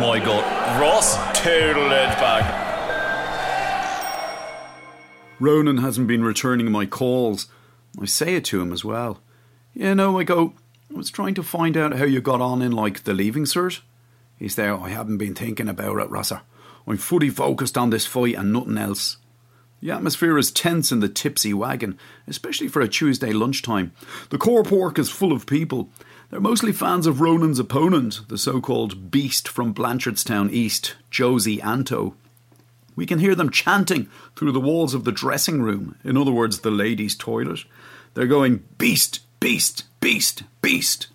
My god. Ross total it back. Ronan hasn't been returning my calls. I say it to him as well. You know, I go, I was trying to find out how you got on in, like, the leaving cert. He's there, oh, I haven't been thinking about it, Rosser. I'm fully focused on this fight and nothing else. The atmosphere is tense in the tipsy wagon, especially for a Tuesday lunchtime. The core pork is full of people. They're mostly fans of Ronan's opponent, the so called beast from Blanchardstown East, Josie Anto. We can hear them chanting through the walls of the dressing room, in other words, the ladies' toilet. They're going, Beast, beast, beast, beast.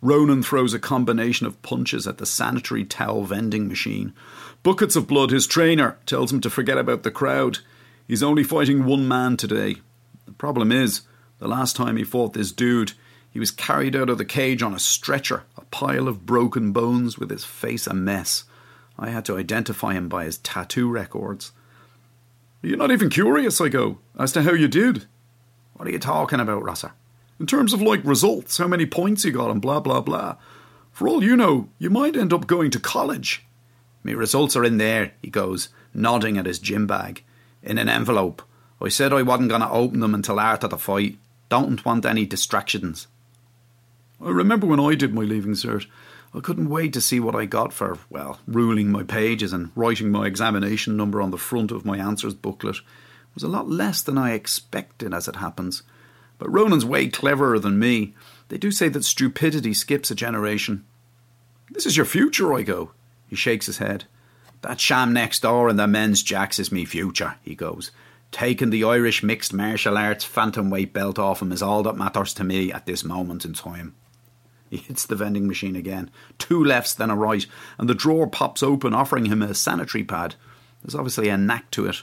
Ronan throws a combination of punches at the sanitary towel vending machine. Buckets of blood, his trainer, tells him to forget about the crowd. He's only fighting one man today. The problem is, the last time he fought this dude, he was carried out of the cage on a stretcher, a pile of broken bones with his face a mess. I had to identify him by his tattoo records. You're not even curious, I go, as to how you did. What are you talking about, Rosser? In terms of like results, how many points you got and blah blah blah. For all you know, you might end up going to college. Me results are in there, he goes, nodding at his gym bag. In an envelope. I said I wasn't going to open them until after the fight. Don't want any distractions. I remember when I did my leaving cert, I couldn't wait to see what I got for, well, ruling my pages and writing my examination number on the front of my answers booklet. It was a lot less than I expected, as it happens. But Ronan's way cleverer than me. They do say that stupidity skips a generation. This is your future, I go. He shakes his head. That sham next door in the men's jacks is me future, he goes. Taking the Irish mixed martial arts bantamweight belt off him is all that matters to me at this moment in time. He hits the vending machine again. Two lefts, then a right, and the drawer pops open, offering him a sanitary pad. There's obviously a knack to it.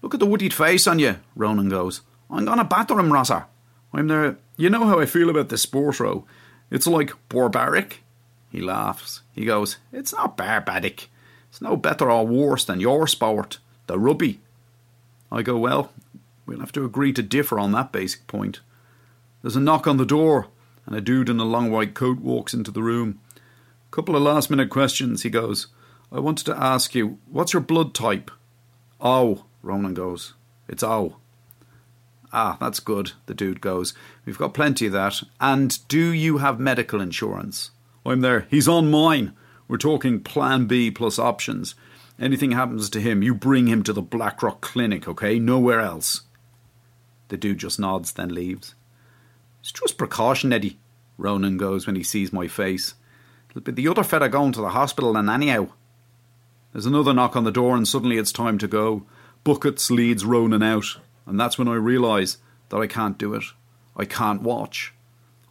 Look at the woodied face on you, Ronan goes. I'm gonna batter him, Rosser. I'm there. You know how I feel about this sport Ro. It's like barbaric. He laughs. He goes, It's not barbaric. It's no better or worse than your sport, the rugby. I go, Well, we'll have to agree to differ on that basic point. There's a knock on the door and a dude in a long white coat walks into the room. Couple of last minute questions, he goes. I wanted to ask you, what's your blood type? Oh, Ronan goes. It's O. Ah, that's good, the dude goes. We've got plenty of that. And do you have medical insurance? I'm there. He's on mine. We're talking plan B plus options. Anything happens to him, you bring him to the Blackrock Clinic, okay? Nowhere else. The dude just nods, then leaves. It's just precaution, Eddie, Ronan goes when he sees my face. It'll be the other fella going to the hospital and anyhow. There's another knock on the door and suddenly it's time to go. Buckets leads Ronan out, and that's when I realise that I can't do it. I can't watch.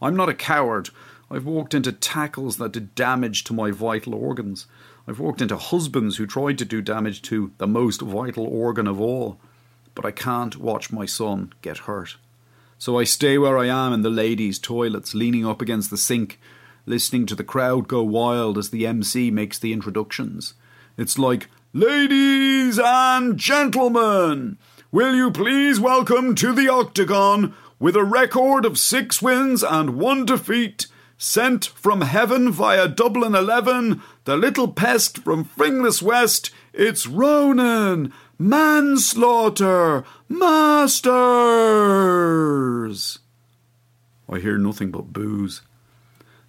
I'm not a coward. I've walked into tackles that did damage to my vital organs. I've walked into husbands who tried to do damage to the most vital organ of all. But I can't watch my son get hurt. So I stay where I am in the ladies' toilets, leaning up against the sink, listening to the crowd go wild as the MC makes the introductions. It's like, Ladies and gentlemen, will you please welcome to the Octagon, with a record of six wins and one defeat, sent from heaven via Dublin 11, the little pest from Finglas West, It's Ronan! Manslaughter! Masters! I hear nothing but boos.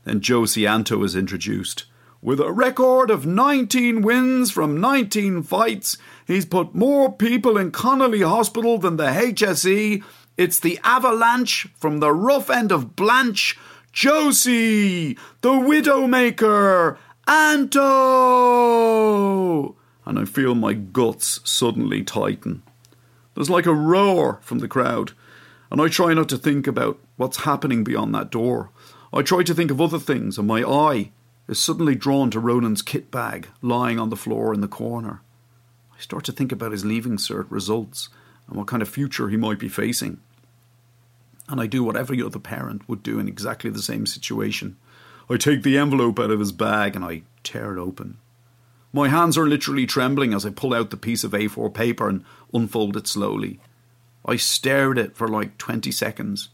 Then Josie Anto is introduced. With a record of 19 wins from 19 fights, he's put more people in Connolly Hospital than the HSE. It's the avalanche from the rough end of Blanche, Josie, the Widowmaker, Anto! And I feel my guts suddenly tighten. There's like a roar from the crowd, and I try not to think about what's happening beyond that door. I try to think of other things, and my eye is suddenly drawn to Ronan's kit bag lying on the floor in the corner. I start to think about his leaving cert results and what kind of future he might be facing. And I do what every other parent would do in exactly the same situation. I take the envelope out of his bag and I tear it open. My hands are literally trembling as I pull out the piece of A4 paper and unfold it slowly. I stare at it for like 20 seconds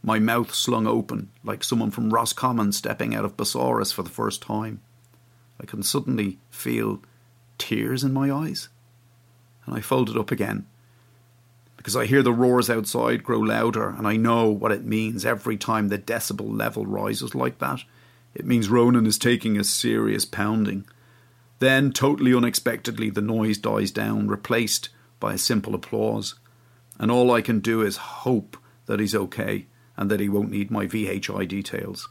my mouth slung open like someone from Roscommon stepping out of Busaras for the first time. I can suddenly feel tears in my eyes, and I fold it up again because I hear the roars outside grow louder, and I know what it means every time the decibel level rises like that. It means Ronan is taking a serious pounding. Then, totally unexpectedly, the noise dies down, replaced by a simple applause. And all I can do is hope that he's okay and that he won't need my VHI details.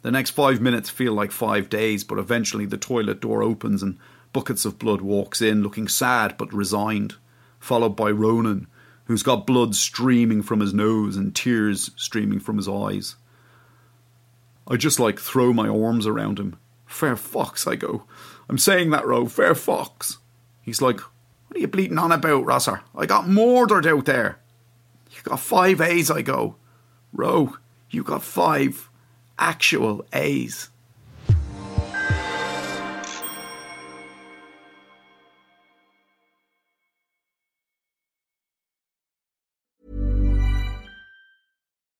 The next five minutes feel like five days, but eventually the toilet door opens and buckets of blood walks in, looking sad but resigned, followed by Ronan, who's got blood streaming from his nose and tears streaming from his eyes. I just like throw my arms around him. Fair fox, I go. I'm saying that, Ro, fair fox. He's like, What are you bleating on about, Rosser? I got murdered out there. You got five A's, I go. Ro, you got five actual A's.